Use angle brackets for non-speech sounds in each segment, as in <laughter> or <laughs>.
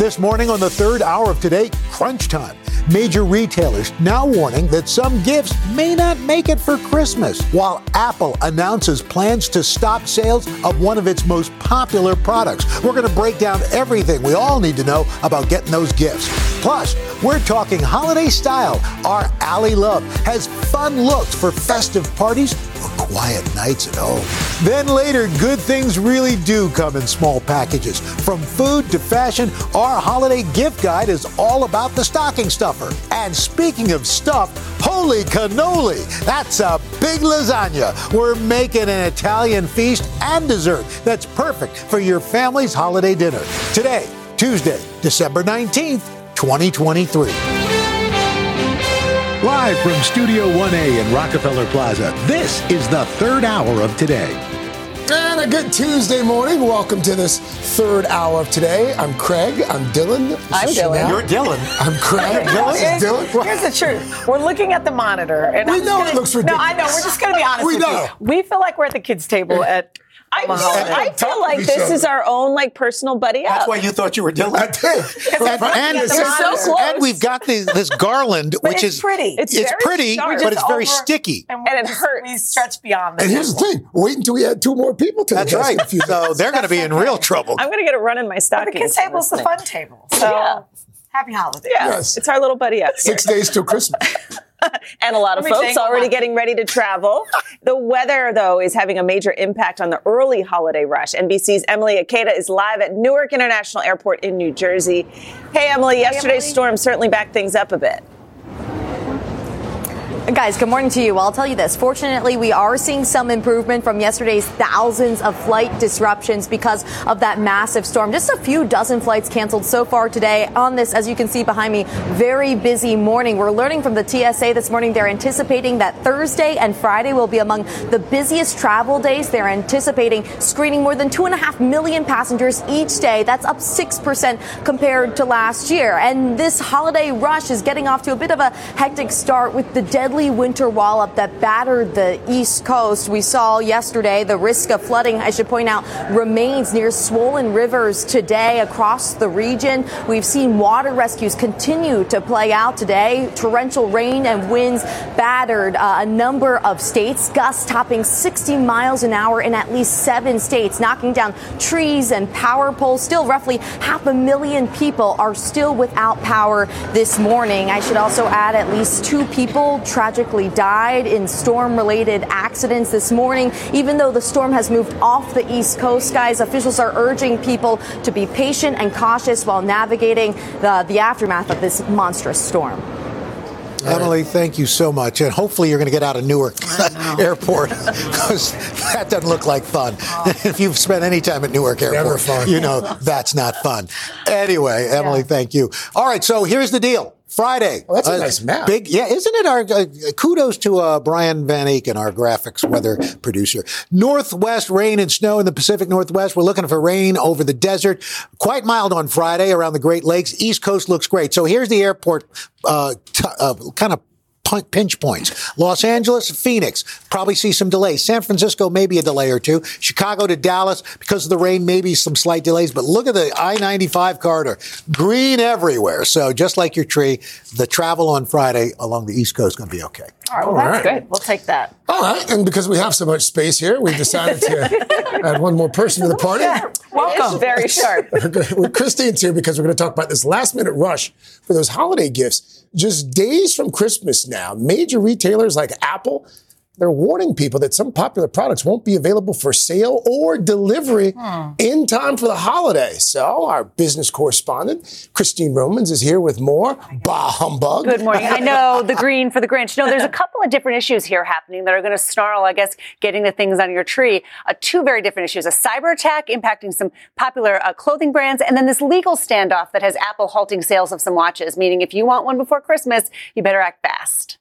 This morning on the third hour of today, crunch time. Major retailers now warning that some gifts may not make it for Christmas, while Apple announces plans to stop sales of one of its most popular products. We're going to break down everything we all need to know about getting those gifts. Plus, we're talking holiday style. Our Ally Love has fun looks for festive parties or quiet nights at home. Then later, good things really do come in small packages. From food to fashion, our holiday gift guide is all about the stocking stuffer. And speaking of stuff, holy cannoli! That's a big lasagna. We're making an Italian feast and dessert that's perfect for your family's holiday dinner. Today, Tuesday, December 19th, 2023. Live from Studio 1A in Rockefeller Plaza, this is the third hour of today. And a good Tuesday morning. Welcome to this third hour of today. I'm Craig. I'm Dylan. This I'm Dylan. Sheinelle. You're Dylan. I'm Craig. Dylan is Dylan. Here's the truth. We're looking at the monitor. And We I'm know it gonna- looks No, I know. We're just going to be honest We with know. you. We feel like we're at the kids' table at I, Omaha. I feel like this other. is our own like personal buddy That's up. why you thought you were Dylan. I did. <laughs> And, and, You're so close. and we've got this, this garland, But which it's is pretty. It's It's very pretty, sharp. but it's very Over- sticky. And, And it we- hurts. We stretch beyond this. And here's the thing. Wait until we add two more people to That's the desk right. in a few So minutes. they're going to be in real trouble. I'm gonna get a run in my The stockings. kids' from table's the this fun thing. table. So Yeah. happy holidays. Yeah, Yes. it's our little buddy up. here. Six days till Christmas. <laughs> <laughs> and a lot of folks already getting ready to travel. <laughs> the weather, though, is having a major impact on the early holiday rush. NBC's Emily Ikeda is live at Newark International Airport in New Jersey. Hey, Emily, yesterday's storm certainly backed things up a bit. Guys, good morning to you. I'll tell you this. Fortunately, we are seeing some improvement from yesterday's thousands of flight disruptions because of that massive storm. Just a few dozen flights canceled so far today on this, as you can see behind me, very busy morning. We're learning from the TSA this morning they're anticipating that Thursday and Friday will be among the busiest travel days. They're anticipating screening more than two and a half million passengers each day. That's up 6% compared to last year. And this holiday rush is getting off to a bit of a hectic start with the deadly winter wallop that battered the East Coast. We saw yesterday the risk of flooding, I should point out, remains near swollen rivers today across the region. We've seen water rescues continue to play out today. Torrential rain and winds battered uh, a number of states, gusts topping 60 miles an hour in at least seven states, knocking down trees and power poles. Still, roughly half a million people are still without power this morning. I should also add at least two people tragically died in storm related accidents this morning. Even though the storm has moved off the East Coast, guys, officials are urging people to be patient and cautious while navigating the, the aftermath of this monstrous storm. Emily, thank you so much. And hopefully you're going to get out of Newark <laughs> Airport because that doesn't look like fun. Oh. if you've spent any time at Newark Airport, Never fun. you know that's not fun. Anyway, Emily, thank you. All right, so here's the deal. Friday. Oh, that's a Uh, nice map. Big, yeah, isn't it? Our uh, kudos to uh, Brian Van Aken, our graphics weather producer. Northwest rain and snow in the Pacific Northwest. We're looking for rain over the desert. Quite mild on Friday around the Great Lakes. East Coast looks great. So here's the airport, uh, t- uh, kind of pinch points. Los Angeles, Phoenix, probably see some delays. San Francisco, maybe a delay or two. Chicago to Dallas, because of the rain, maybe some slight delays. But look at the I-95 corridor. Green everywhere. So just like your tree, the travel on Friday along the East Coast is going to be okay. All right, well, that's right. good. We'll take that. All right. And because we have so much space here, we decided to <laughs> add one more person to the party. Welcome. very <laughs> sharp. Christine's here because we're going to talk about this last minute rush for those holiday gifts. Just days from Christmas now, major retailers like Apple, they're warning people that some popular products won't be available for sale or delivery in time for the holiday. So our business correspondent, Christine Romans, is here with more. Bah humbug. Good morning. I know <laughs> the green for the Grinch. No, there's a couple of different issues here happening that are going to snarl, I guess, getting the things on your tree. Uh, two very different issues. A cyber attack impacting some popular uh, clothing brands, and then this legal standoff that has Apple halting sales of some watches, meaning if you want one before Christmas, you better act fast.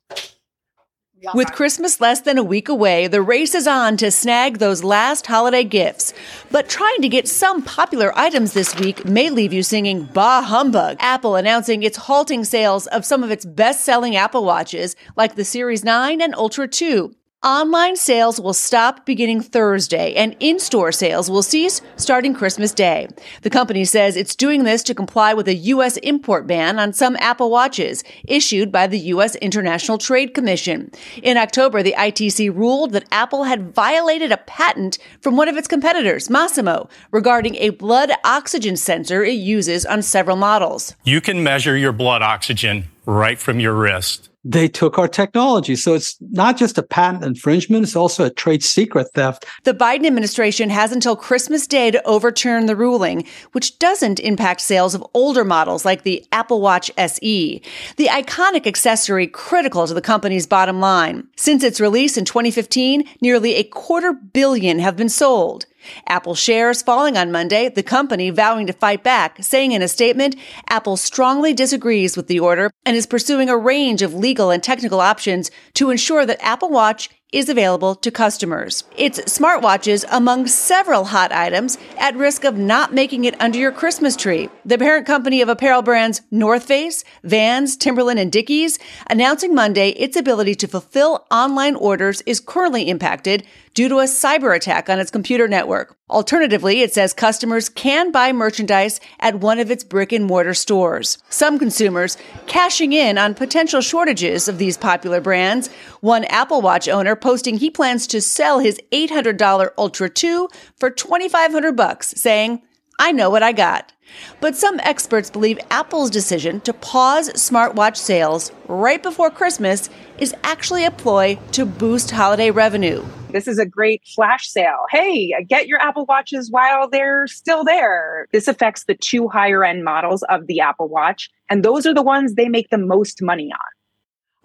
With Christmas less than a week away, the race is on to snag those last holiday gifts. But trying to get some popular items this week may leave you singing bah humbug. Apple announcing it's halting sales of some of its best selling Apple Watches, like the Series 9 and Ultra 2. Online sales will stop beginning Thursday and in-store sales will cease starting Christmas Day. The company says it's doing this to comply with a U.S. import ban on some Apple Watches issued by the U.S. International Trade Commission. In October, the ITC ruled that Apple had violated a patent from one of its competitors, Masimo, regarding a blood oxygen sensor it uses on several models. You can measure your blood oxygen right from your wrist they took our technology. So it's not just a patent infringement, it's also a trade secret theft. The Biden administration has until Christmas Day to overturn the ruling, which doesn't impact sales of older models like the Apple Watch SE, the iconic accessory critical to the company's bottom line. Since its release in 2015, nearly a quarter billion have been sold. Apple shares falling on Monday, the company vowing to fight back, saying in a statement, Apple strongly disagrees with the order and is pursuing a range of legal and technical options to ensure that Apple Watch is available to customers. It's smartwatches among several hot items at risk of not making it under your Christmas tree. The parent company of apparel brands North Face, Vans, Timberland, and Dickies announcing Monday its ability to fulfill online orders is currently impacted due to a cyber attack on its computer network. Alternatively, it says customers can buy merchandise at one of its brick and mortar stores. Some consumers cashing in on potential shortages of these popular brands. One Apple Watch owner posting he plans to sell his $800 Ultra 2 for 2500 bucks, saying, I know what I got. But some experts believe Apple's decision to pause smartwatch sales right before Christmas is actually a ploy to boost holiday revenue. This is a great flash sale. Hey, get your Apple Watches while they're still there. This affects the two higher end models of the Apple Watch, and those are the ones they make the most money on.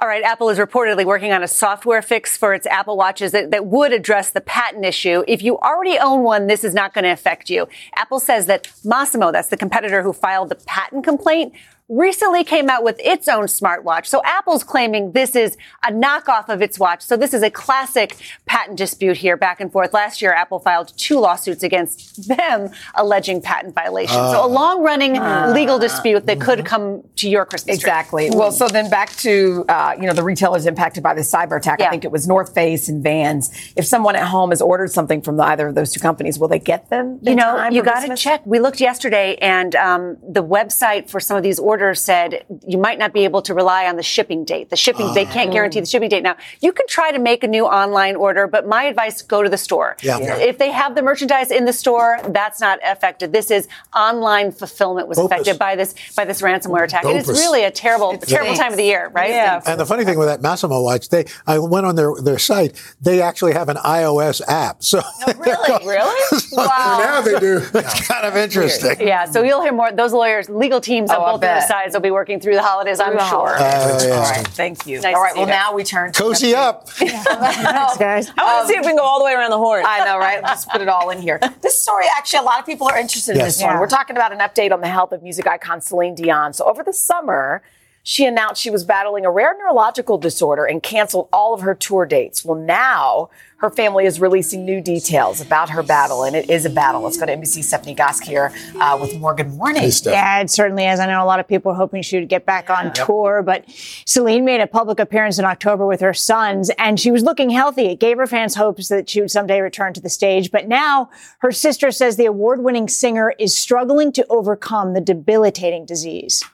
All right, Apple is reportedly working on a software fix for its Apple Watches that, that would address the patent issue. If you already own one, this is not going to affect you. Apple says that Masimo, that's the competitor who filed the patent complaint, recently came out with its own smartwatch. So Apple's claiming this is a knockoff of its watch. So this is a classic patent dispute here back and forth. Last year, Apple filed two lawsuits against them alleging patent violations. Uh, so a long running uh, legal dispute that could come to your Christmas Exactly. Tree. Well, so then back to, uh, you know, the retailers impacted by the cyber attack. Yeah. I think it was North Face and Vans. If someone at home has ordered something from either of those two companies, will they get them? You know, you got to check. We looked yesterday and um, the website for some of these orders order said you might not be able to rely on the shipping date. The shipping, they can't oh. guarantee the shipping date. Now, you can try to make a new online order, but my advice, go to the store. Yeah. Yeah. If they have the merchandise in the store, that's not affected. This is online fulfillment was Opus. affected by this, by this ransomware attack. And it's really a terrible, It terrible stinks. time of the year, right? Yeah. And the funny thing with that Masimo watch, they I went on their, their site. They actually have an iOS app. So oh, <laughs> Really? really? <laughs> Wow. Now they do. it's kind of interesting. Yeah, so you'll hear more. Those lawyers, legal teams on Oh, I both of those bet. Sides will be working through the holidays, I'm sure. holidays. Oh, yeah. All right. Thank you. Nice all to right. see Well, now we turn to Cozy up. <laughs> Thanks, guys. I want to see if we can go all the way around the horn. I know, right? Let's put it all in here. <laughs> This story, actually, a lot of people are interested in Yes. this one. We're talking about an update on the health of music icon Celine Dion. So, over the summer, she announced she was battling a rare neurological disorder and canceled all of her tour dates. Well, now her family is releasing new details about her battle, and it is a battle. Let's go to NBC's Stephanie Gosk here uh, with more. Good morning. Hey, Yeah, it certainly is. I know a lot of people are hoping she would get back on tour, but Celine made a public appearance in October with her sons, and she was looking healthy. It gave her fans hopes that she would someday return to the stage. But now her sister says the award winning singer is struggling to overcome the debilitating disease.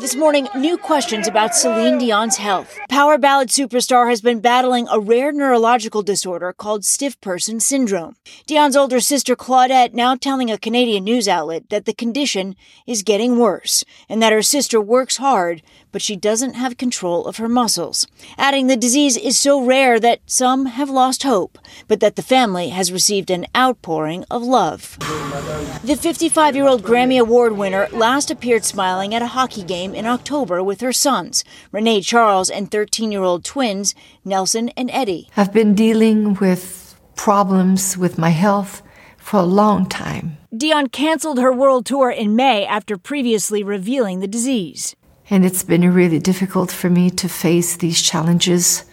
This morning, new questions about Celine Dion's health. Power ballad superstar has been battling a rare neurological disorder called stiff person syndrome. Dion's older sister Claudette now telling a Canadian news outlet that the condition is getting worse and that her sister works hard, but she doesn't have control of her muscles. Adding the disease is so rare that some have lost hope, but that the family has received an outpouring of love. The 55 year old Grammy Award winner last appeared smiling at a hockey game in October with her sons, Renee Charles and 13 year old twins, Nelson and Eddie. I've been dealing with problems with my health for a long time. Dion canceled her world tour in May after previously revealing the disease. And it's been really difficult for me to face these challenges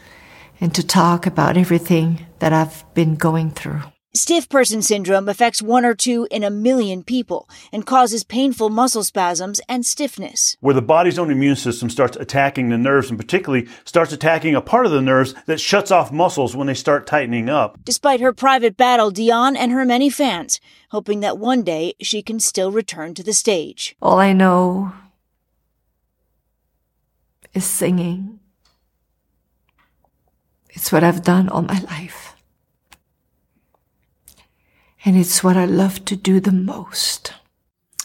and to talk about everything that I've been going through. Stiff person syndrome affects one or two in a million people and causes painful muscle spasms and stiffness. Where the body's own immune system starts attacking the nerves and particularly starts attacking a part of the nerves that shuts off muscles when they start tightening up. Despite her private battle, Dion and her many fans hoping that one day she can still return to the stage. All I know is singing. It's what I've done all my life. And it's what I love to do the most.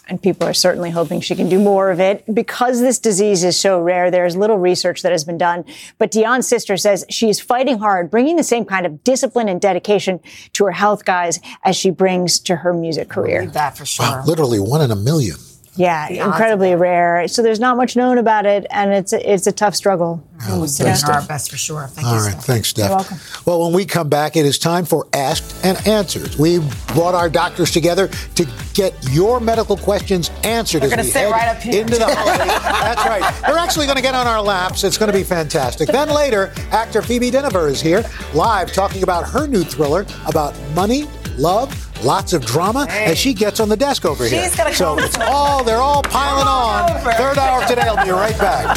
And people are certainly hoping she can do more of it. Because this disease is so rare, there's little research that has been done. But Dion's sister says she's fighting hard, bringing the same kind of discipline and dedication to her health guys as she brings to her music career. that for sure. Wow, literally one in a million. Yeah, incredibly rare. So there's not much known about it, and it's a, it's a tough struggle. Oh, We're doing our best for sure. Thank All you. right, Steph. thanks, Steph. You're welcome. Well, when we come back, it is time for Asked and Answered. We brought our doctors together to get your medical questions answered They're gonna we sit right up here. into the <laughs> holiday. That's right. They're actually going to get on our laps. It's going to be fantastic. Then later, actor Phoebe Dynevor is here, live, talking about her new thriller about money, love, lots of drama as she gets on the desk over here. She's gonna so it's all they're all piling on. over. Third hour today. I'll be right back.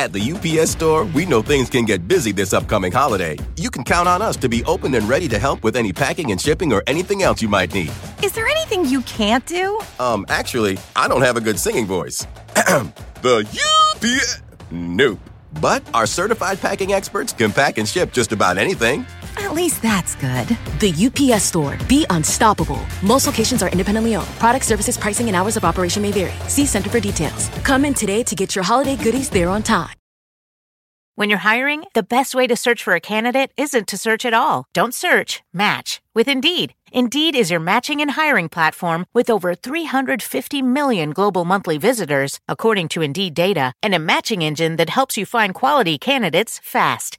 At the UPS store, we know things can get busy this upcoming holiday. You can count on us to be open and ready to help with any packing and shipping or anything else you might need. Is there anything you can't do? Um, actually, I don't have a good singing voice. <clears throat> the UPS. Nope. But our certified packing experts can pack and ship just about anything. At least that's good. The UPS store. Be unstoppable. Most locations are independently owned. Product services, pricing, and hours of operation may vary. See Center for details. Come in today to get your holiday goodies there on time. When you're hiring, the best way to search for a candidate isn't to search at all. Don't search, match with Indeed. Indeed is your matching and hiring platform with over 350 million global monthly visitors, according to Indeed data, and a matching engine that helps you find quality candidates fast.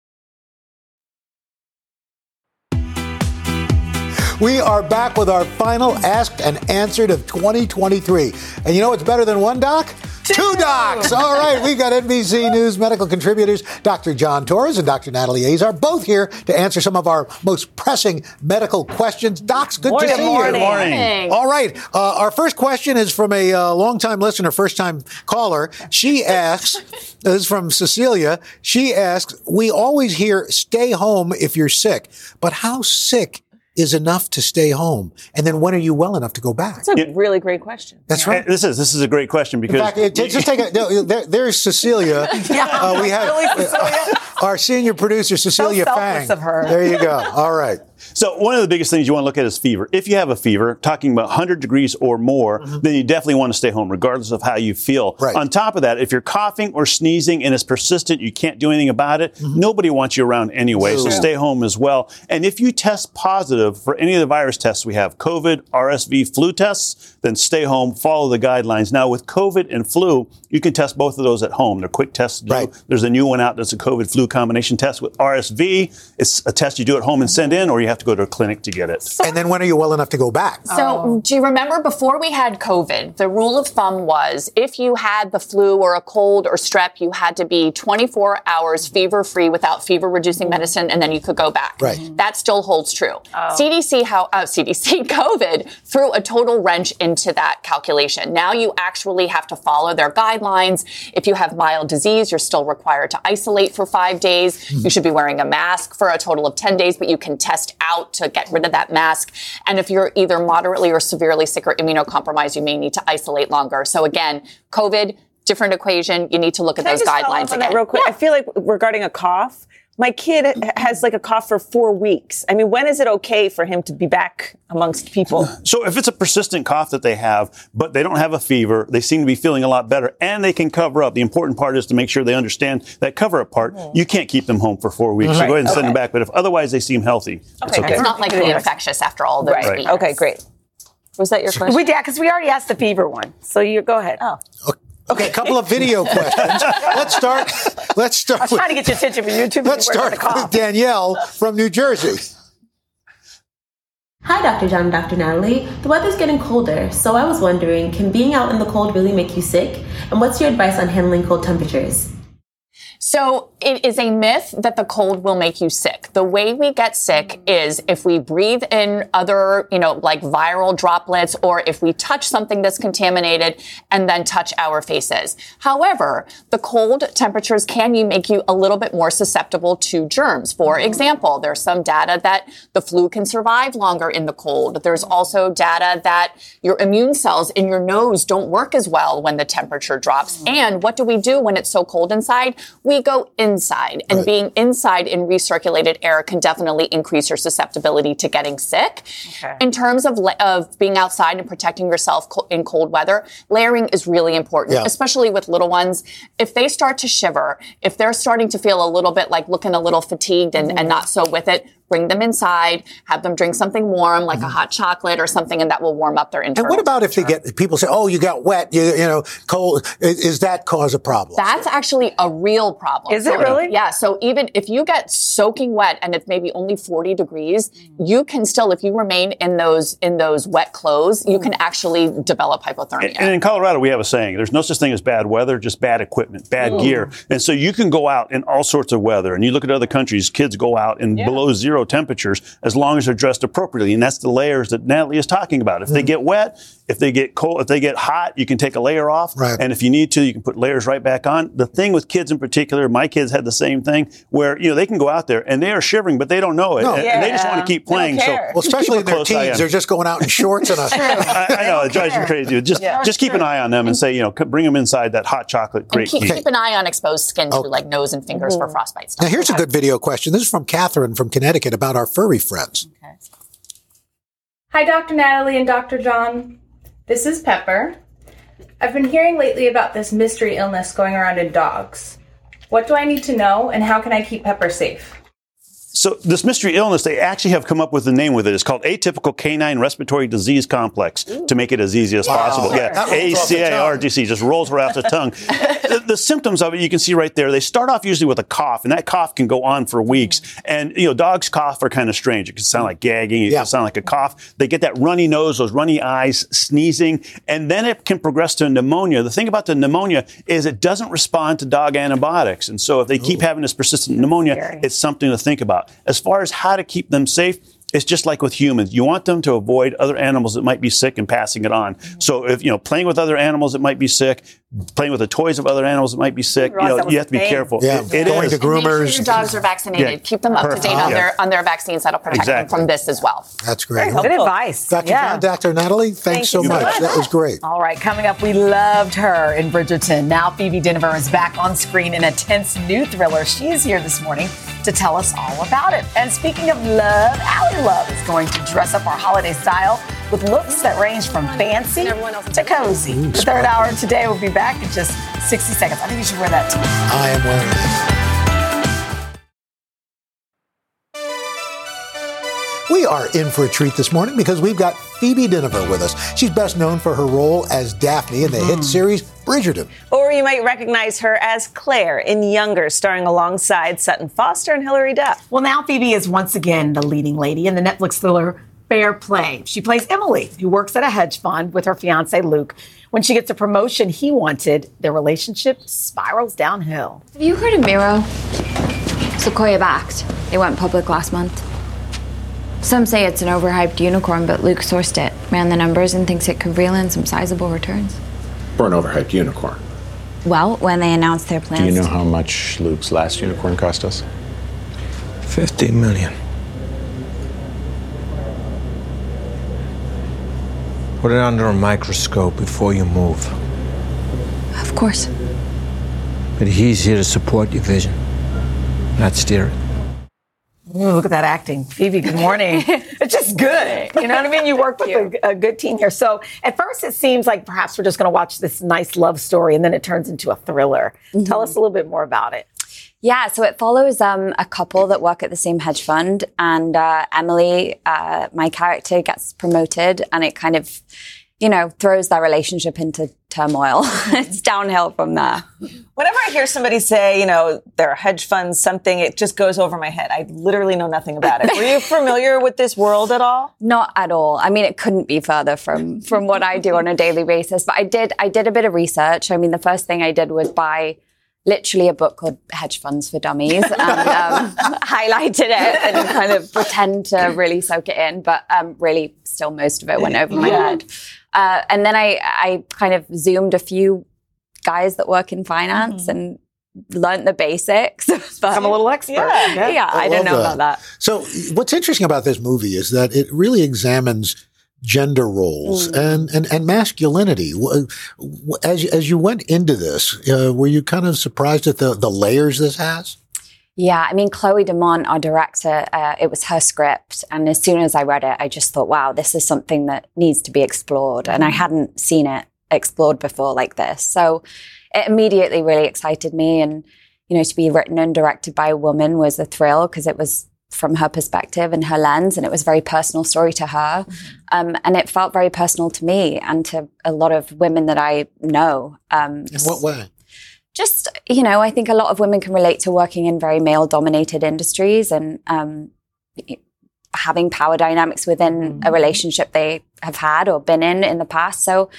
We are back with our final asked and answered of 2023. And you know what's better than one doc? Two, docs. <laughs> All right, we've got NBC News medical contributors Dr. John Torres and Dr. Natalie Azar both here to answer some of our most pressing medical questions. Docs, good Morning, to see morning. you. Morning. All right, uh, our first question is from a uh, longtime listener, first time caller. She asks, <laughs> this is from Cecilia. She asks, we always hear stay home if you're sick, but how sick is enough to stay home? And then when are you well enough to go back? That's a really great question. That's right. This is this is a great question In because fact, it, just take a, no, there, there's Cecilia. <laughs> Uh, we have Really, Cecilia? <laughs> our senior producer, Cecilia selfless Fang. of her. There you go. All right. So one of the biggest things you want to look at is fever. If you have a fever, talking about 100 degrees or more, Mm-hmm. then you definitely want to stay home, regardless of how you feel. On top of that, if you're coughing or sneezing and it's persistent, you can't do anything about it. Nobody wants you around anyway, so Mm-hmm. Yeah. stay home as well. And if you test positive for any of the virus tests we have, COVID, RSV, flu tests, then stay home, follow the guidelines. Now with COVID and flu, you can test both of those at home. They're quick tests to do. There's a new one out that's a COVID flu combination test with RSV. It's a test you do at home and send in, or you have to go to a clinic to get it. And then when are you well enough to go back? So, do you remember before we had COVID, the rule of thumb was if you had the flu or a cold or strep, you had to be 24 hours fever free without fever reducing medicine, and then you could go back. Right. That still holds true. CDC, how uh, CDC, <laughs> COVID threw a total wrench into that calculation. Now you actually have to follow their guidelines. If you have mild disease, you're still required to isolate for five days. You should be wearing a mask for a total of 10 days, but you can test out to get rid of that mask. And if you're either moderately or severely sick or immunocompromised, you may need to isolate longer. So again, COVID, different equation. You need to look at Can I those guidelines again. real quick? I feel like regarding a cough, my kid has like a cough for four weeks. I mean, when is it okay for him to be back amongst people? So if it's a persistent cough that they have, but they don't have a fever, they seem to be feeling a lot better, and they can cover up. The important part is to make sure they understand that cover up part. Mm-hmm. You can't keep them home for four weeks. So go ahead and send them back. But if otherwise they seem healthy, it's okay. It's not like the infectious after all those Right. weeks. Okay, great. Was that your <laughs> question? We, yeah, because we already asked the fever one. So you go ahead. Oh. Okay, a couple of video <laughs> questions. Let's start. Let's start. I was trying to get your attention for YouTube. Let's start with Danielle from New Jersey. Hi, Dr. John and Dr. Natalie. The weather's getting colder, so I was wondering can being out in the cold really make you sick? And what's your advice on handling cold temperatures? So it is a myth that the cold will make you sick. The way we get sick mm. is if we breathe in other, you know, like viral droplets or if we touch something that's contaminated and then touch our faces. However, the cold temperatures can make you a little bit more susceptible to germs. For mm-hmm. example, there's some data that the flu can survive longer in the cold. There's mm. also data that your immune cells in your nose don't work as well when the temperature drops. Mm. And what do we do when it's so cold inside? We go inside. And being inside in recirculated air can definitely increase your susceptibility to getting sick. In terms of, of being outside and protecting yourself co- in cold weather, layering is really important, Yeah. especially with little ones. If they start to shiver, if they're starting to feel a little bit like looking a little fatigued and, and mm-hmm. not so with it, bring them inside, have them drink something warm, like a mm-hmm. hot chocolate or something, and that will warm up their internal. And what about if they get people say, "Oh, you got wet," you, you know, cold? Is, is that cause a problem? That's actually a real problem. Is it So- really? Yeah. So even if you get soaking wet and it's maybe only 40 degrees, mm. you can still, if you remain in those in those wet clothes, you mm. can actually develop hypothermia. And in Colorado, we have a saying: "There's no such thing as bad weather, just bad equipment, bad Mm. gear." And so you can go out in all sorts of weather. And you look at other countries; kids go out in below zero temperatures as long as they're dressed appropriately. And that's the layers that Natalie is talking about. If they hmm. get wet, if they get cold, if they get hot, you can take a layer off. Right. And if you need to, you can put layers right back on. The thing with kids in particular, my kids had the same thing, where you know they can go out there and they are shivering, but they don't know it, No. and, and they just want to keep playing. So. Well, especially keep in a their teens, they're just going out in shorts and a. <laughs> I, I know it drives you crazy. Just Yeah. just keep an eye on them and say, you know, bring them inside that hot chocolate. And Great keep, keep an eye on exposed skin Oh. through like nose and fingers for mm-hmm. frostbite stuff. Now, here's a good video question. This is from Catherine from Connecticut about our furry friends. Hi, Dr. Natalie and Dr. John. This is Pepper. I've been hearing lately about this mystery illness going around in dogs. What do I need to know, and how can I keep Pepper safe? So this mystery illness, they actually have come up with a name with it. It's called atypical canine respiratory disease complex to make it as easy as Wow. possible. Yeah, A C A R D C just rolls right off the tongue. <laughs> the, the symptoms of it you can see right there. They start off usually with a cough, and that cough can go on for weeks. And you know, dogs cough are kind of strange. It can sound like gagging. It can sound like a cough. They get that runny nose, those runny eyes, sneezing, and then it can progress to pneumonia. The thing about the pneumonia is it doesn't respond to dog antibiotics, and so if they keep having this persistent pneumonia, it's something to think about. As far as how to keep them safe. It's just like with humans. You want them to avoid other animals that might be sick and passing it on. Mm-hmm. So if, you know, playing with other animals that might be sick, playing with the toys of other animals that might be sick, you know, you have to be a thing. careful. Yeah, It- it going is. to groomers. Make sure your dogs are vaccinated. Yeah. Keep them up Perfect. to date on Yeah. their on their vaccines. That'll protect Exactly. them from this as well. That's great. Good advice. Dr. Yeah. John, Dr. Natalie, thanks Thank so much. much. That was great. All right, coming up, we loved her in Bridgerton. Now Phoebe Dynevor is back on screen in a tense new thriller. She is here this morning to tell us all about it. And speaking of love, Ally Love is going to dress up our holiday style with looks that range from fancy to cozy. The third hour today will be back in just 60 seconds. I think you should wear that too. I am wearing it. We are in for a treat this morning because we've got Phoebe Dynevor with us. She's best known for her role as Daphne in the hit hmm. series Bridgerton. Or you might recognize her as Claire in Younger, starring alongside Sutton Foster and Hilary Duff. Well, now Phoebe is once again the leading lady in the Netflix thriller Fair Play. She plays Emily, who works at a hedge fund with her fiance Luke. When she gets a promotion he wanted, their relationship spirals downhill. Have you heard of Miro? Sequoia backed. It went public last month. Some say it's an overhyped unicorn, but Luke sourced it, ran the numbers, and thinks it could reel in some sizable returns. For an overhyped unicorn. Well, when they announced their plans. Do you know how much Luke's last unicorn cost us? 50 million. Put it under a microscope before you move. Of course. But he's here to support your vision, not steer it. Ooh, look at that acting. Phoebe, good morning. <laughs> it's just good. You know what I mean? You work <laughs> with a, a, good team here. So at first it seems like perhaps we're just going to watch this nice love story and then it turns into a thriller. Mm-hmm. Tell us a little bit more about it. Yeah, so it follows um, a couple that work at the same hedge fund, and uh, Emily, uh, my character, gets promoted, and it kind of, you know, throws their relationship into turmoil. <laughs> it's downhill from there. Whenever I hear somebody say, you know, their hedge funds, something, it just goes over my head. I literally know nothing about it. Were you <laughs> familiar with this world at all? Not at all. I mean, it couldn't be further from from what I do on a daily basis. But I did I did a bit of research. I mean, the first thing I did was buy literally a book called Hedge Funds for Dummies and um, <laughs> highlighted it and kind of pretend to really soak it in. But um, really, still most of it went over my head. Uh, and then I, I kind of zoomed a few guys that work in finance mm-hmm. and learned the basics. <laughs> But I'm a little expert. Yeah, yeah, yeah I, I don't know that. about that. So what's interesting about this movie is that it really examines gender roles mm. and, and, and masculinity. As, as you went into this, uh, were you kind of surprised at the, the layers this has? Yeah, I mean, Chloe Domont, our director, uh, it was her script. And as soon as I read it, I just thought, wow, this is something that needs to be explored. And I mm. hadn't seen it explored before like this. So it immediately really excited me. And, you know, to be written and directed by a woman was a thrill because it was from her perspective and her lens, and it was a very personal story to her. Mm-hmm. Um, and it felt very personal to me and to a lot of women that I know. Um, in what way? Just, you know, I think a lot of women can relate to working in very male dominated industries and um, having power dynamics within mm-hmm. a relationship they have had or been in in the past. So,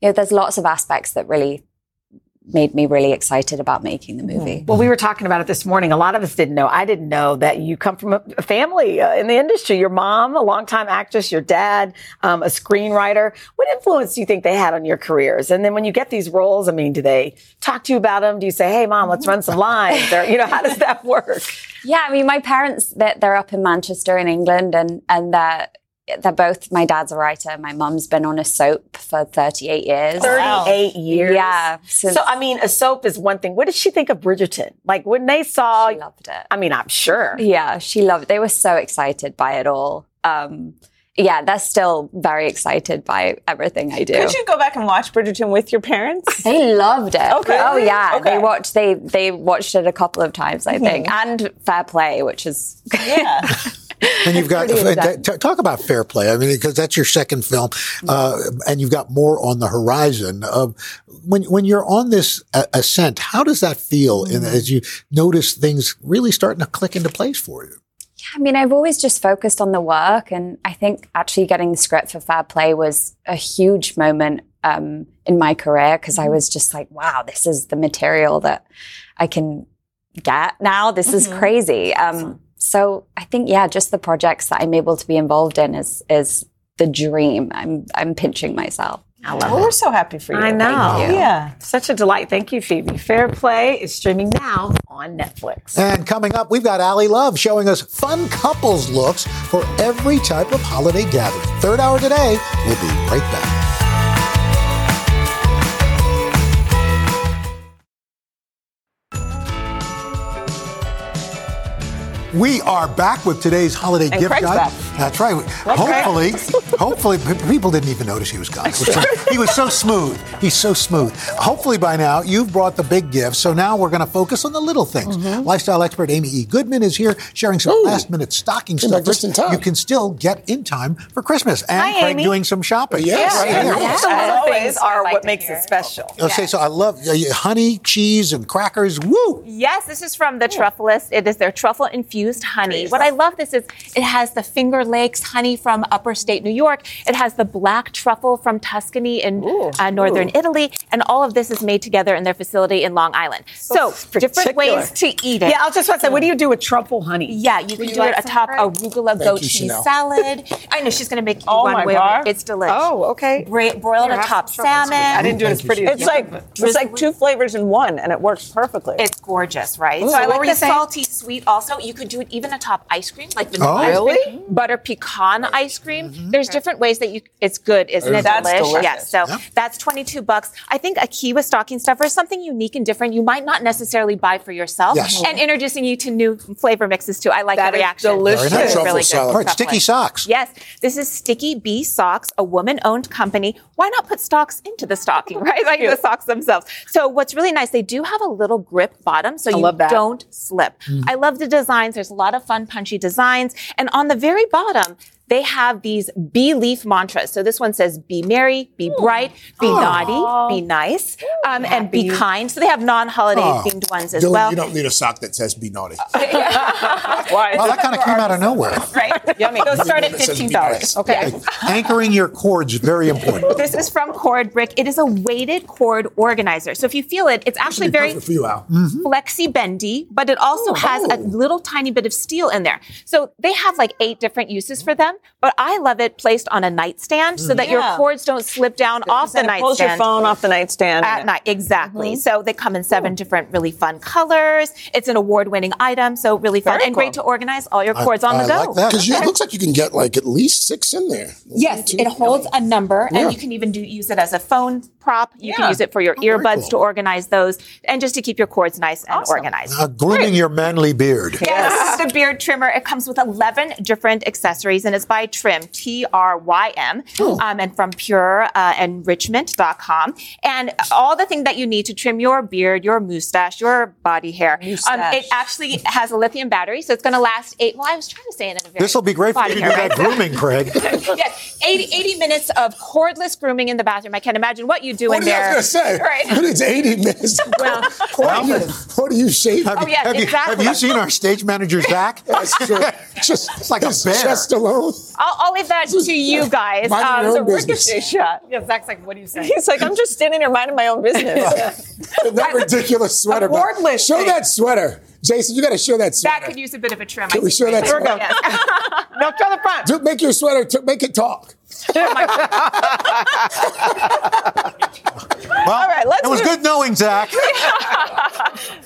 you know, there's lots of aspects that really made me really excited about making the movie. Well, we were talking about it this morning. A lot of us didn't know. I didn't know that you come from a family uh, in the industry. Your mom, a longtime actress, your dad, um, a screenwriter. What influence do you think they had on your careers? And then when you get these roles, I mean, do they talk to you about them? Do you say, "Hey, mom, let's run some lines"? or you know, how does that work? <laughs> Yeah, I mean, my parents they're, up in Manchester in England, and and that they're both my dad's a writer my mom's been on a soap for 38 years 38 years yeah since, so i mean a soap is one thing what did she think of bridgerton like when they saw she loved it i mean i'm sure yeah she loved it they were so excited by it all um, yeah, they're still very excited by everything I do. Could you go back and watch Bridgerton with your parents? They loved it. Okay. Oh yeah, okay. they watched they they watched it a couple of times, I think, mm-hmm. and Fair Play, which is yeah. <laughs> <laughs> and you've got <laughs> talk about fair play. I mean, because that's your second film, uh, and you've got more on the horizon. Uh, when when you're on this uh, ascent, how does that feel? Mm. In, as you notice things really starting to click into place for you. Yeah, I mean, I've always just focused on the work, and I think actually getting the script for Fair Play was a huge moment um, in my career because. I was just like, wow, this is the material that I can get now. This mm-hmm. is crazy. Um, so I think, yeah, just the projects that I'm able to be involved in is, is the dream. I'm, I'm pinching myself. I love well, it. We're so happy for you. I know. Yeah. Such a delight. Thank you, Phoebe. Fair Play is streaming now on Netflix. And coming up, we've got Ally Love showing us fun couples looks for every type of holiday gathering. Third hour today. We'll be right back. We are back with today's holiday And gift Craig's guide. back. That's right. hopefully, hopefully, people didn't even notice he was gone. Was so- he was so smooth. He's so smooth. Hopefully, by now, you've brought the big gifts. So now we're going to focus on the little things. Mm-hmm. Lifestyle expert Amy E. Goodman is here sharing some last minute stocking Came stuffers just in time. you can still get in time for Christmas. And Hi, Craig Amy. doing some shopping. Yes. Right Yeah. here. Yeah. The little Always things are like what makes hear. it special. Okay, so I love uh, honey, cheese, and crackers. Woo! Yes, this is from the Truffleist. It is their truffle infused honey. What I love this is it has the Finger Lakes honey from upper state New York. It has the black truffle from Tuscany in uh, northern Italy, and all of this is made together in their facility in Long Island. So, different ways to eat it. Yeah, I was just about to say, what do you do with truffle honey? Yeah, you can you do like it some, atop Craig? arugula Thank goat you, cheese Sheinelle. salad. I know she's going to make you Oh one my way. God. It's delicious. Oh, okay. Bra- broiled Here, have atop salmon. I didn't do it as pretty as It's like it's like two flavors in one, and it works perfectly. It's gorgeous, right? Ooh, so I like the salty sweet also. You could do it even atop ice cream, like vanilla Oh. ice cream, Really? Butter pecan ice cream. Mm-hmm. There's different ways that you it's good, isn't it? That's Delish? delicious. Yes. So that's 22 bucks. I think a key with stocking stuffer is something unique and different you might not necessarily buy for yourself. Yes. And introducing you to new flavor mixes too. I like That the is reaction. delicious. Very nice. Truffle really good. salad. All right, sticky socks. Yes, this is Sticky Bee Socks, a woman-owned company. Why not put stocks into the stocking, <laughs> right? Like the socks themselves. So what's really nice, they do have a little grip bottom, so I you love that. don't slip. Mm. I love the designs. There's a lot of fun, punchy designs, and on the very bottom. They have these bee leaf mantras. So this one says, be merry, be bright, be naughty, be nice, um, and be kind. So they have non-holiday Oh. themed ones as Dylan, well. you don't need a sock that says "Be naughty." <laughs> Why? Well, that kind of came out of nowhere. right? Yummy. Those start at That says be $15. nice. Okay. Anchoring your cords is very important. <laughs> This is from Cord Brick. It is a weighted cord organizer. So if you feel it, it's actually very perfect for you, Al. flexi bendy, but it also has a little tiny bit of steel in there. So they have like eight different uses for them, but I love it placed on a nightstand so that your cords don't slip down off the And it pulls your nightstand. phone off the nightstand. At night, exactly. So they come in seven different really fun colors. It's an award-winning item, so really fun Very and great to organize all your cords on I the go. like that. Because it looks like you can get like at least six in there. Yes, it holds a number, Yeah. and you can even do use it as a phone prop. You can use it for your Oh, earbuds cool. to organize those, and just to keep your cords nice and organized. Uh, grooming your manly beard. Yes, this <laughs> is the beard trimmer. It comes with 11 different accessories, and it's by Trym, T R Y M, um, and from Pure uh, Enrichment.com. And all the things that you need to trim your beard, your mustache, your body hair. Um, it actually has a lithium battery, so it's going to last eight. Well, I was trying to say it in a very This will be great for you body to do that grooming, Craig. <laughs> yes, 80, 80 minutes of cordless grooming in the bathroom. I can't imagine what you do What in are you there. going to say? <laughs> Right. But it's 80 minutes. Well, <laughs> what, do you, what do you shave? Have, Oh, you, yes, have, you, exactly. have you seen our stage manager, Zach? That's true. just, it's like a bear. chest alone. I'll, I'll leave that to you guys. Mind your Um, own so business. Ricochet shot. yeah, Zach's like, what do you say? He's like, I'm just standing here minding my own business. <laughs> That ridiculous sweater. but Show that sweater. Jason, you got to show that sweater. That could use a bit of a trim. Can I we think, show that there. sweater? Yes. <laughs> No, to the front. Do- make your sweater, t- make it talk. <laughs> Well, All right, let's it was move- good knowing Zach. <laughs>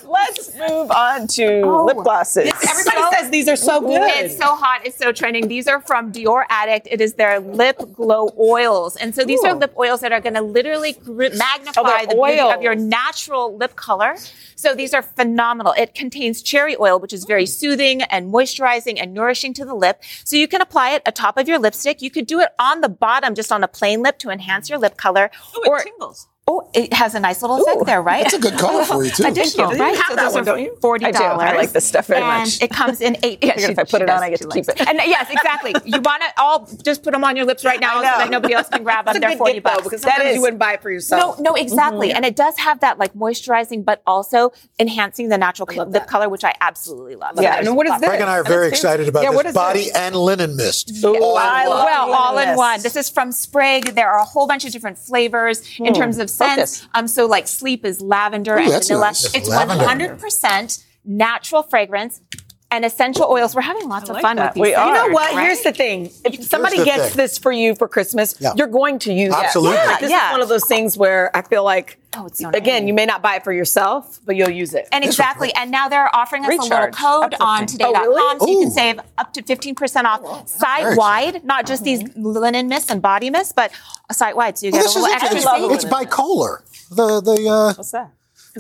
Let's move on to oh. lip glosses. Everybody says these are so good. It's so hot. It's so trending. These are from Dior Addict. It is their lip glow oils. And so these are lip oils that are going to literally gr- magnify Oh, they're the beauty of your natural lip color. So these are phenomenal. It contains cherry oil, which is very mm. soothing and moisturizing and nourishing to the lip. So you can apply it atop of your lipstick. You could do it on the bottom, just on a plain lip to enhance your lip color. or, tingles. Oh, it has a nice little effect there, right? That's a good color for you, <laughs> too. Additional, You right? have So that those one, are don't you? forty I do. dollars. I like this stuff very and much. It comes in eight. <laughs> Yeah, Figured if I put it on, I get to keep it. And uh, yes, exactly. <laughs> You want to all just put them on your lips right now, so that nobody else can grab them. They're forty gift, though, bucks. because That sometimes is- you wouldn't buy it for yourself. no, no, exactly. Mm-hmm. And it does have that like moisturizing, but also enhancing the natural co- lip color, which I absolutely love. Yeah, and what is this? Craig and I are very excited about this body and linen mist. Ooh, well, all in one. This is from Sprig. There are a whole bunch of different flavors in hmm. terms of scents. Focus. Um, so like sleep is lavender and vanilla. nice. It's 100% natural fragrance and essential oils. We're having lots of fun that. with these. We are. You know what? right? Here's the thing. If somebody gets thing. this for you for Christmas, Yeah. you're going to use Absolutely. it. Yeah, This yeah. is one of those things where I feel like, Oh, it's so again, nice. you may not buy it for yourself, but you'll use it. And exactly. And now they're offering us Recharge. a little code on 15. today.com Oh, really? so you can save up to 15% off site wide, not just these linen mists and body mists, but site wide. So you Well, get this a is little extra interesting. savings. It's bipolar. The the uh, What's that?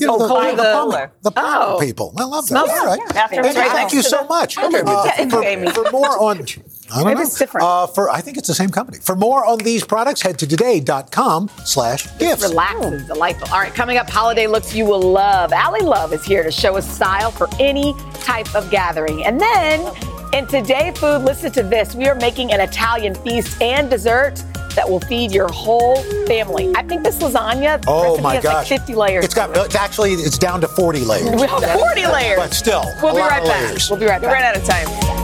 you know, the, Oh, the, the- plumber, the plumber Oh. people. I love that. Smells- All right. yeah. Bathroom's right thank you so much. bathroom. Uh, for, for more on, <laughs> I don't Maybe know. it's different. Uh, for I think it's the same company. For more on these products, head to today.com slash gifts. Relaxes, delightful. All right, coming up, holiday looks you will love. Ally Love is here to show us style for any type of gathering. And then in Today Food, listen to this. We are making an Italian feast and dessert that will feed your whole family. I think this lasagna Oh recipe my has gosh. like 50 layers. It's got it's actually it's down to 40 layers. 40 layers. But still, We'll a be lot right of back. layers. We'll be right We back. ran out of time.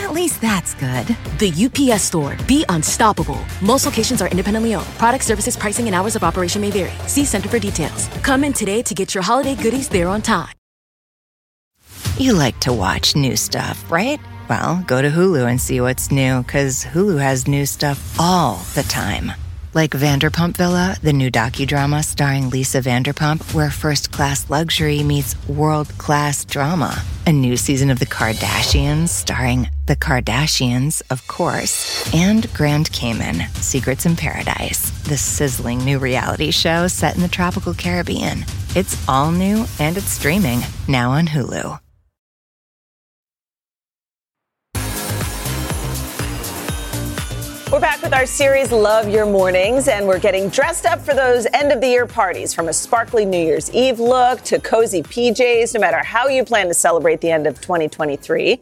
At least that's good. The UPS store. Be unstoppable. Most locations are independently owned. Product services, pricing, and hours of operation may vary. See Center for details. Come in today to get your holiday goodies there on time. You like to watch new stuff, right? Well, go to Hulu and see what's new, because Hulu has new stuff all the time. Like Vanderpump Villa, the new docudrama starring Lisa Vanderpump, where first class luxury meets world class drama. A new season of The Kardashians, starring The Kardashians, of course, and Grand Cayman, Secrets in Paradise, the sizzling new reality show set in the tropical Caribbean. It's all new and it's streaming now on Hulu. We're back with our series Love Your Mornings, and we're getting dressed up for those end of the year parties from a sparkly New Year's Eve look to cozy PJs, no matter how you plan to celebrate the end of 2023.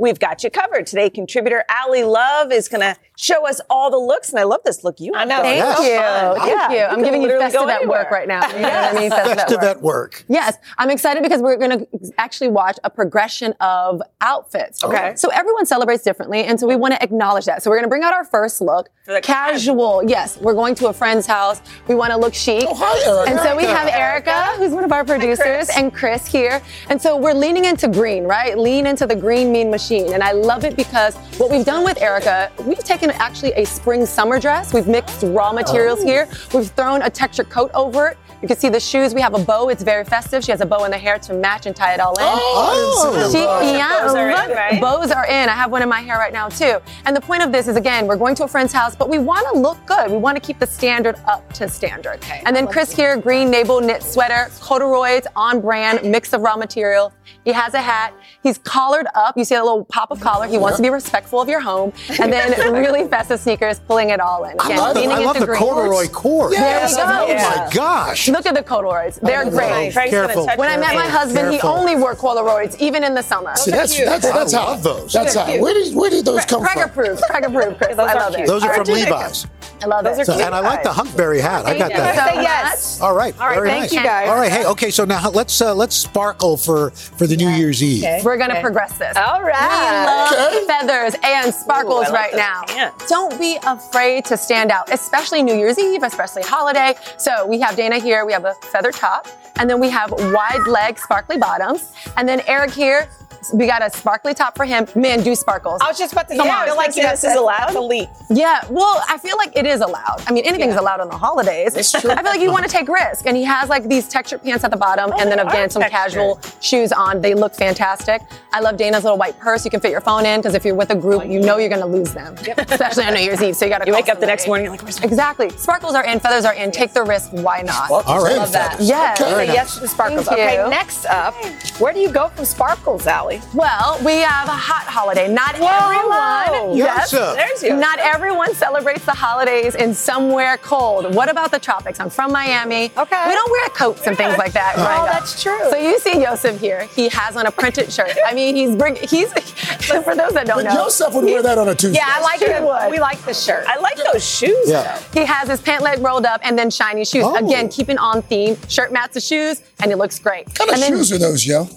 We've got you covered. Today, contributor Ally Love is going to show us all the looks, and I love this look you have. I know. Thank Yes. you. Fun. Thank you. I'm can giving you literally festive go at work right now. <laughs> You know what I mean? Festive at work. at work. Yes, I'm excited because we're going to actually watch a progression of outfits. Okay. So everyone celebrates differently, and so we want to acknowledge that. So we're going to bring out our first look. For the casual. Yes, we're going to a friend's house. We want to look chic. Oh, hi, Erica. And so we have Erica, who's one of our producers, and Chris here. And so we're leaning into green, right? Lean into the green mean machine. And I love it because what we've done with Erica, we've taken actually a spring summer dress. We've mixed raw materials oh. here. We've thrown a textured coat over it. You can see the shoes. We have a bow. It's very festive. She has a bow in the hair to match and tie it all in. Oh, She- bows. yeah, Bows are in, right? bows are in. I have one in my hair right now too. And the point of this is again, we're going to a friend's house, but we want to look good. We want to keep the standard up to standard. Okay, And then Chris here, green navel knit sweater, corduroys on brand, mix of raw material. He has a hat. He's collared up. You see a little pop of collar. He wants to be respectful of your home. <laughs> And then really festive sneakers, pulling it all in. I love, the, I love into the green. corduroy cord. There we go. Oh Yeah. my gosh. Look at the corduroys. Oh, They're know. great. Frank's gonna Careful. When I met my husband, Careful. he only wore corduroys, even in the summer. See, that's that's that's I how love those. That's how. Where did where did those come Cracker from? proof. Cracker proof, Chris. Those I love it. Those are from Aren't? Levi's. I love it. So, and I like the Huckberry hat. I got you that. so Say yes. All right. All right, Very thank nice. you, guys. All right. Hey. Okay. So now let's uh, let's sparkle for for the New Year's Eve. We're gonna progress this. All right. We love Okay. feathers and sparkles Ooh, like right now. pants. Don't be afraid to stand out, especially New Year's Eve, especially holiday. So we have Dana here. We have a feather top, and then we have wide leg sparkly bottoms, and then Eric here. We got a sparkly top for him. Man, do sparkles. I was just about to say, Come I on. feel like Like this is allowed. Elite. Yeah, well, I feel like it is allowed. I mean, anything's allowed on the holidays. It's true. <laughs> I feel like you want to take risk. And he has like these textured pants at the bottom, oh, and then they again are some textured. casual shoes on. They look fantastic. I love Dana's little white purse. You can fit your phone in because if you're with a group, you know you're going to lose them, <laughs> especially on New Year's Eve. So you got to. You wake up the next morning, you're like, where's my Exactly. Sparkles are in, feathers are in. Take the risk. Why not? All right. Love that. Yes. Okay. Yes to the sparkles. Thank Okay, next up, where do you go from sparkles, Ally? Well, we have a hot holiday. Not Whoa. everyone. Yes, Yes. There's you. Not everyone celebrates the holidays in somewhere cold. What about the tropics? I'm from Miami. Okay. We don't wear coats and things like that. Oh, right? that's true. So you see Yosef here. He has on a printed shirt. I mean, he's bring, he's <laughs> for those that don't But know. Yosef would wear that on a Tuesday. Yeah, I like it. would. We like the shirt. I like those shoes. Yeah. He has his pant leg rolled up and then shiny shoes. Oh. Again, keeping on theme. Shirt mats the shoes, and it looks great. What kind of and then shoes are those, yo?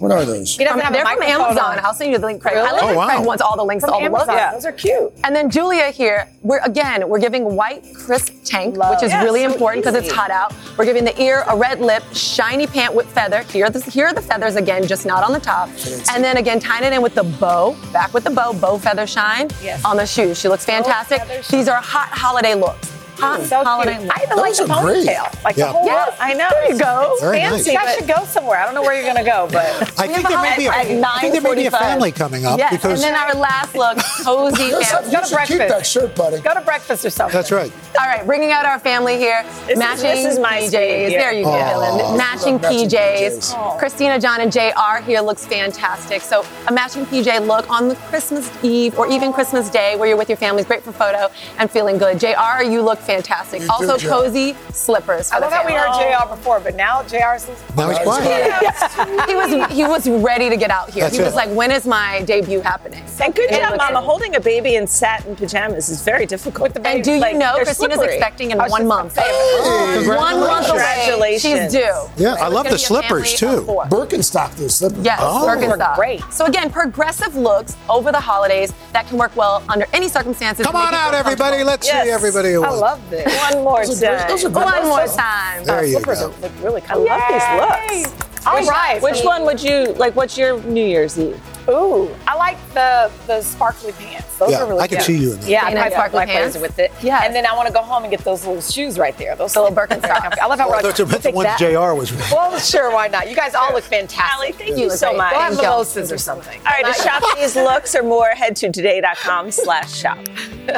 What are those? He doesn't have They're from Amazon. on. I'll send you the link, Craig. Really? I love Oh, wow. Craig wants all the links From to all the looks. Yeah. Those are cute. And then Julia here, we're again, we're giving white crisp tank, which is Yes, really so important because it's hot out. We're giving the ear a red lip, shiny pant with feather. Here are the, here are the feathers again, just not on the top. And then again, tying it in with the bow, back with the bow, bow feather shine Yes. on the shoes. She looks fantastic. These are hot holiday looks. Hot So holiday cute. looks. I even like the ponytail. Like Yeah. the whole Yes, look. I know. there you go. It's Very fancy. nice. I should go somewhere. I don't know where you're going to go, <laughs> but I think there may be a, I think there may be a family coming up Yes, because and then our last look, cozy <laughs> Listen, family. you should keep that shirt, buddy. Go to breakfast or something. that's right. All right, bringing out our family here. This is- matching this is my PJs. There you go, Dylan. Matching matching PJs. PJs. Christina, John, and JR here looks fantastic. So a matching PJ look on the Christmas Eve or even Christmas Day where you're with your family is great for photo and feeling good. JR, you look fantastic. You also JR. cozy slippers. For I love the how we heard. JR before, but now JR's Now he's quiet. <laughs> he was he was ready to get out here. That's he was it. like, when is my debut happening? And good And job, looks- Mama. Holding a baby in satin pajamas is very difficult. And do you Like, know they're Christina's slippery. expecting in oh, one month? gonna say, oh, One month away. Congratulations. She's due. Yeah, I love the slippers too. four. Birkenstock, those slippers. Yes, Oh. Birkenstock. Great. So again, progressive looks over the holidays that can work well under any circumstances. Come on out, everybody. Let's see everybody who I won. Love this. One more Those are time. those are great. One more time. There you Slippers go. look really I cool. love these looks. All which, right. Which one would you like? What's your New Year's Eve? Ooh, I like the the sparkly pants. Those Yeah, are really I can good. see you in that. Yeah, I Very like sparkly like pants. with it. Yeah, And then I want to go home and get those little shoes right there. Those The little very Birkenstock. I love how we're Oh, like, that's the we'll ones that. JR was wearing. Well, sure, why not? You guys all look fantastic. Ally, thank You you so great. much. Go have Thank mimosas or something. All right, to shop <laughs> these looks or more, head to today.com slash shop.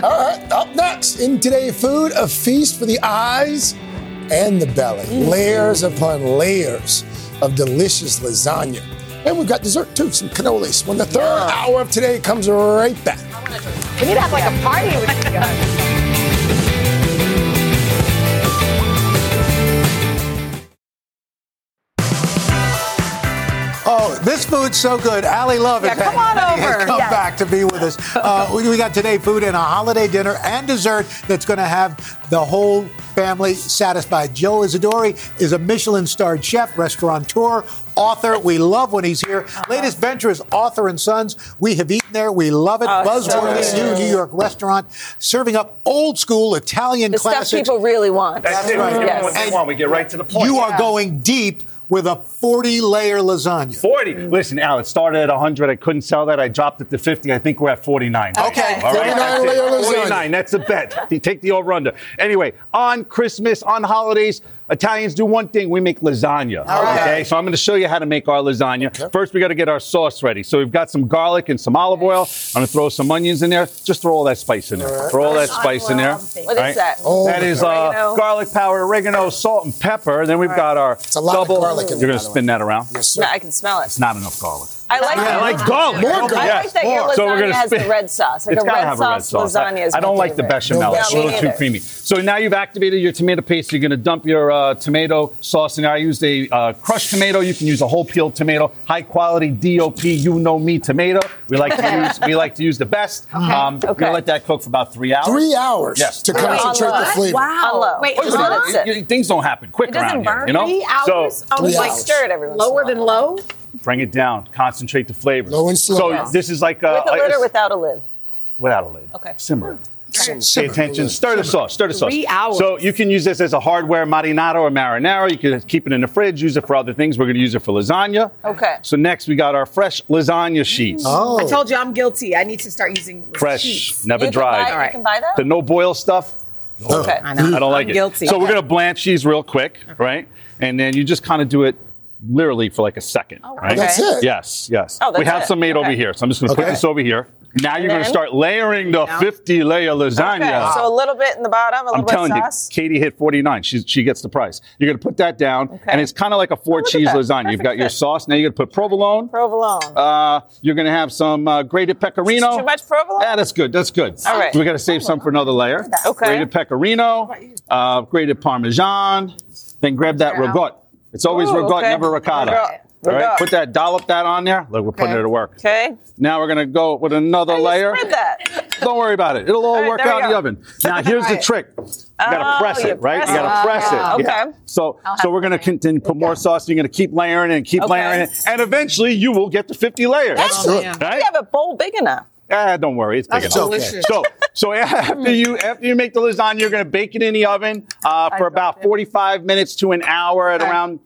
All right, up next in Today Food, a feast for the eyes and the belly. Mm. Layers upon layers of delicious lasagna. And we've got dessert too, some cannolis. When the third hour of today comes right back. We need to have like a party with you guys. This food's so good. Ally Love Yeah, is come on back. <laughs> over. come Yes. back to be with us. Uh, we, <laughs> we got today food and a holiday dinner and dessert that's going to have the whole family satisfied. Joe Isidori is a Michelin-starred chef, restaurateur, author. We love when he's here. Latest venture is Arthur and Sons. We have eaten there. We love it. Oh, Buzzworthy good. new New York restaurant serving up old school Italian The stuff classics. people really want. That's it. right. We give what Yes. they want. We get right to the point. you are going deep with a 40-layer lasagna. 40. Listen, Al, it started at 100. I couldn't sell that. I dropped it to 50. I think we're at 49. Okay. All right, 49 that's layer lasagna. 49. That's a bet. You Take the over under. Anyway, on Christmas, on holidays, Italians do one thing. We make lasagna. right. Okay. So I'm going to show you how to make our lasagna. First, we got to get our sauce ready. So we've got some garlic and some olive oil. I'm going to throw some onions in there. Just throw all that spice in there. Throw all that spice in there. What is All right? that? Oh, that is uh, garlic powder, oregano, salt, and pepper. Then we've got our it's a lot of double. garlic in You're going to spin that around. Yes, sir. No, I can smell it. It's not enough garlic. I like I that. like garlic. More I like that your More. So we're lasagna gonna has the red sauce. Like it's a gotta red have a red sauce sauce. I- lasagna is I, don't my like the bechamel. No, It's a me little too creamy. So now you've activated your tomato paste. You're going to dump your uh, tomato sauce in there. I used a uh, crushed tomato. You can use a whole peeled tomato. High quality DOP. You know me tomato. We like to use. We like to use the best. Um, We're gonna let that cook for about three hours. Three hours Yes. to Three concentrate the flavor. Wow. low. Wait, Just huh? let it sit. You- you- Things don't happen quick It doesn't around here. burn. You know. Three hours? So oh, Three like. Stir it every once lower than low? Bring it down. Concentrate the flavors. Low and slow. So Yes. this is like a, With a lid a- or without a lid? without a lid. Okay. Simmer. Some Pay attention. Stir the sauce. Stir the sauce. Three hours. So you can use this as a hardware marinara or marinara. You can keep it in the fridge. Use it for other things. We're going to use it for lasagna. Okay. So next we got our fresh lasagna sheets. Mm. Oh. I told you I'm guilty. I need to start using Fresh, sheets. never You dried. buy- You can buy that? The no boil stuff. Okay. I know. I don't like I'm it. guilty. So we're going to blanch these real quick, right? And then you just kind of do it literally for like a second, right? That's it? Yes, yes. Oh, that's we have it. some made over here, so I'm just going to Okay. put this over here. Now you're going to start layering the 50 layer lasagna. Okay. So a little bit in the bottom, a little I'm bit telling of you. Katie hit 49. She, she gets the price. You're going to put that down, and it's kind of like a four cheese that. lasagna. You've Perfect got your sauce. Now you're going to put provolone. Provolone. Uh, you're going to have some uh, grated pecorino. Too much provolone? Yeah, that's good. That's good. All right. We got to save some for another layer. Okay. Grated pecorino, uh, grated parmesan. Then grab that ragout. It's always Ooh, ragout, okay. never ricotta. Ragout. All right. Put that dollop that on there. Look, we're putting Okay. it to work. Okay. Now we're going to go with another layer. Spread that. Don't worry about it. It'll all, work out in the oven. Now, <laughs> here's the trick. You gotta Oh, press you it, right? press You gotta it. press it. Oh, yeah. okay. So, so we're gonna continue put more sauce. You're gonna keep layering it and keep Okay. layering it, and eventually you will get to 50 layers. That's right? We have a bowl big enough. Ah, don't worry, it's big That's enough. delicious. So, so <laughs> after you after you make the lasagna, you're going to bake it in the oven uh, for about 45 minutes to an hour at around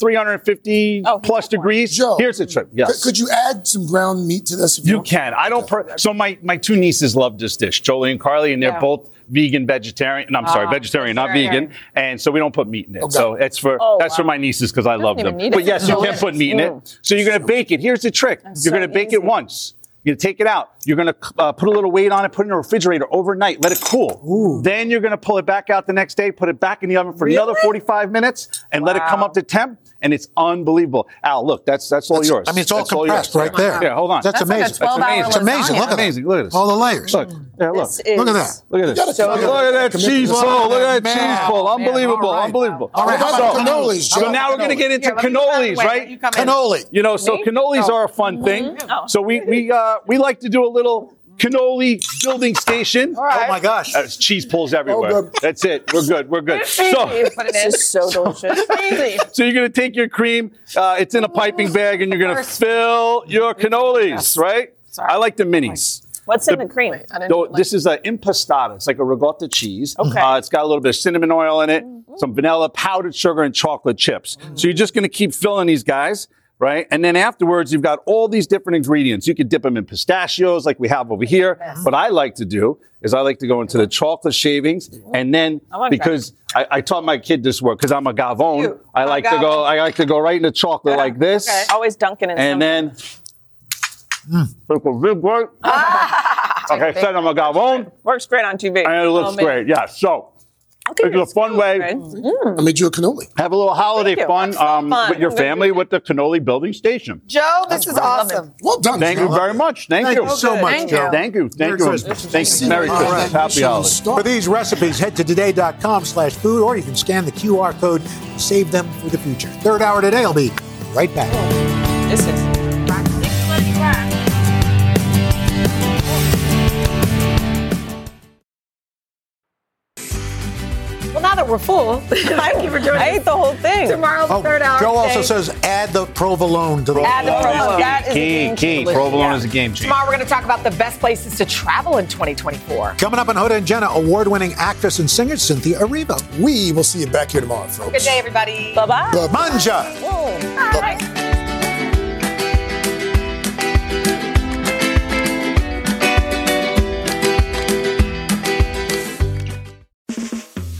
350 plus degrees. Here's the trick. Yes. Could, could you add some ground meat to this? If you, You can. I don't. Per- so my my two nieces love this dish, Jolie and Carly, and they're Yeah. both vegan, vegetarian. I'm sorry, Ah, vegetarian, not vegetarian. vegan. And so we don't put meat in it. Okay. So it's for Oh, that's for my nieces because I, love them. need But yes, you can Delicious. put meat in Mm. it. So you're going to bake it. Here's the trick. you're so going to bake it once. You're going to take it out. You're going to uh, put a little weight on it, put it in the refrigerator overnight, let it cool. Then you're going to pull it back out the next day, put it back in the oven for another 45 minutes, and let it come up to temp. And it's unbelievable. Al, look, that's that's all yours. I mean, it's all That's yours. compressed right there. Yeah, hold on. That's That's like a amazing. 12 hour It's amazing. lasagna. Look at amazing. Look at this. All the layers. Look. Yeah, look. This Look at that. Look at this. gotta tell me look at that cheese ball. Look at that Man. cheese pull. Man, Unbelievable. all right. Unbelievable. All right, how about So- cannolis, So now we're going to get into Yeah, let me get out of the cannolis, way. right? You. Cannoli. You know, so Me? cannolis Oh. are a fun thing. Mhm. So we we uh we like to do a little cannoli building station. All right. Oh, my gosh. Uh, cheese pulls everywhere. That's it. We're good. We're good. So This is so delicious. <laughs> so you're going to take your cream. Uh, it's in a piping bag, and you're going to fill your cannolis, right? Sorry. I like the minis. What's in the cream? So this is an impastata. It's like a ricotta cheese. Okay. Uh, it's got a little bit of cinnamon oil in it, some vanilla, powdered sugar, and chocolate chips. So you're just going to keep filling these guys. Right. And then afterwards, you've got all these different ingredients. You could dip them in pistachios like we have over here. What I like to do is I like to go into the chocolate shavings and then I because I, I taught my kid this work because I'm a gavone. I Oh, like to go, I like to go right into chocolate like this. Okay. Always dunking in And then look a big great. <laughs> Like I said, I'm a gavone. Works great on TV. And it looks Oh, great. Yeah. So it's a fun way. I made you a cannoli. Have a little holiday you. fun, um, fun. with your family with the cannoli building station. Joe, this is awesome. Well done. Thank you very much. Thank, Thank you you so much, Thank Joe. you. Thank you. Thank Merry you. Christmas. Thank you. Merry All Christmas. right. Happy holidays. For these recipes, head to today.com slash food, or you can scan the QR code to save them for the future. Third hour today, I'll be right back. We're full, <laughs> thank you for joining I ate the whole thing. Tomorrow's the Oh, third hour. Joe also today. says add the provolone to the Add the provolone. That is a Key, game key. changer. Provolone Yeah. is a game changer. Tomorrow, we're going to talk about the best places to travel in 2024. Coming up on Hoda and Jenna, award winning actress and singer Cynthia Erivo. We will see you back here tomorrow, folks. Good day, everybody. Bye bye. Manja. Bye.